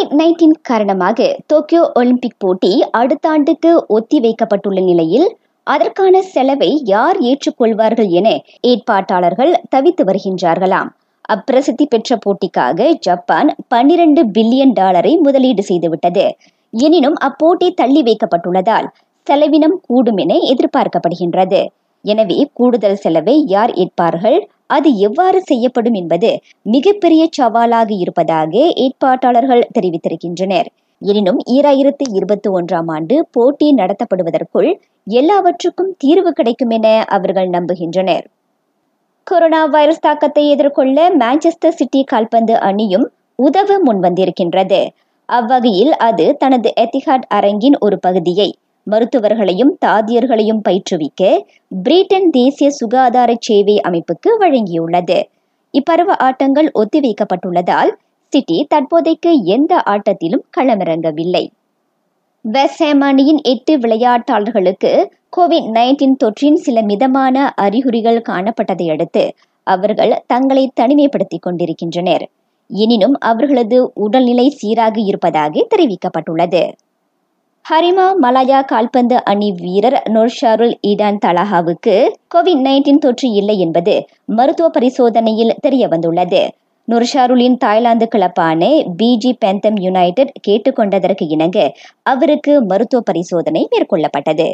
Covid nineteen காரணமாக Tokyo Olympic போட்டி அடுத்த ஆண்டுக்கு ஒத்திவைக்கப்பட்டுள்ள நிலையில் அதற்கான செலவை யார் ஏற்றுக்கொள்வார்கள் என ஏற்பாட்டாளர்கள் தவித்து வருகின்றார்களாம். அப்பிரசித்தி பெற்ற போட்டிக்காக ஜப்பான் பன்னிரண்டு பில்லியன் டாலரை முதலீடு செய்துவிட்டது. எனினும் அப்போட்டி தள்ளி வைக்கப்பட்டுள்ளதால் செலவினம் கூடும் என எதிர்பார்க்கப்படுகின்றது. எனவே கூடுதல் செலவை யார் ஏற்பார்கள்? அது எவ்வாறு செய்யப்படும் என்பது மிகப்பெரிய சவாலாக இருப்பதாக ஏற்பாட்டாளர்கள் தெரிவித்திருக்கின்றனர். எனினும் ஈராயிரத்து இருபத்தி ஒன்றாம் ஆண்டு போட்டி நடத்தப்படுவதற்குள் எல்லாவற்றுக்கும் தீர்வு கிடைக்கும் என அவர்கள் நம்புகின்றனர். கொரோனா வைரஸ் தாக்கத்தை எதிர்கொள்ள மான்செஸ்டர் சிட்டி கால்பந்து அணியும் உதவ முன்வந்திருக்கின்றது. அவ்வகையில் அது தனது எத்திஹாட் அரங்கின் ஒரு பகுதியை மருத்துவர்களையும் தாதியர்களையும் பயிற்றுவிக்க பிரிட்டன் தேசிய சுகாதார சேவை அமைப்புக்கு வழங்கியுள்ளது. இப்பருவ ஆட்டங்கள் ஒத்திவைக்கப்பட்டுள்ளதால் சிட்டி தற்போதைக்கு எந்த ஆட்டத்திலும் களமிறங்கவில்லை. வெஸ்ஹாம் அணியின் எட்டு விளையாட்டாளர்களுக்கு கோவிட் நைன்டீன் தொற்றின் சில மிதமான அறிகுறிகள் காணப்பட்டதை அடுத்து அவர்கள் தங்களை தனிமைப்படுத்திக் கொண்டிருக்கின்றனர். எனினும் அவர்களது உடல்நிலை சீராக இருப்பதாக தெரிவிக்கப்பட்டுள்ளது. ஹரிமா மலாயா கால்பந்து அணி வீரர் நொர்ஷாருல் ஈடான் தலாஹாவுக்கு கோவிட் நைன்டீன் தொற்று இல்லை என்பது மருத்துவ பரிசோதனையில் தெரிய வந்துள்ளது. நுர்ஷாருலின் தாய்லாந்து கிளப்பான பிஜி பெந்தம் யுனைடெட் கேட்டுக்கொண்டதற்கு இணங்க அவருக்கு மருத்துவ பரிசோதனை மேற்கொள்ளப்பட்டது.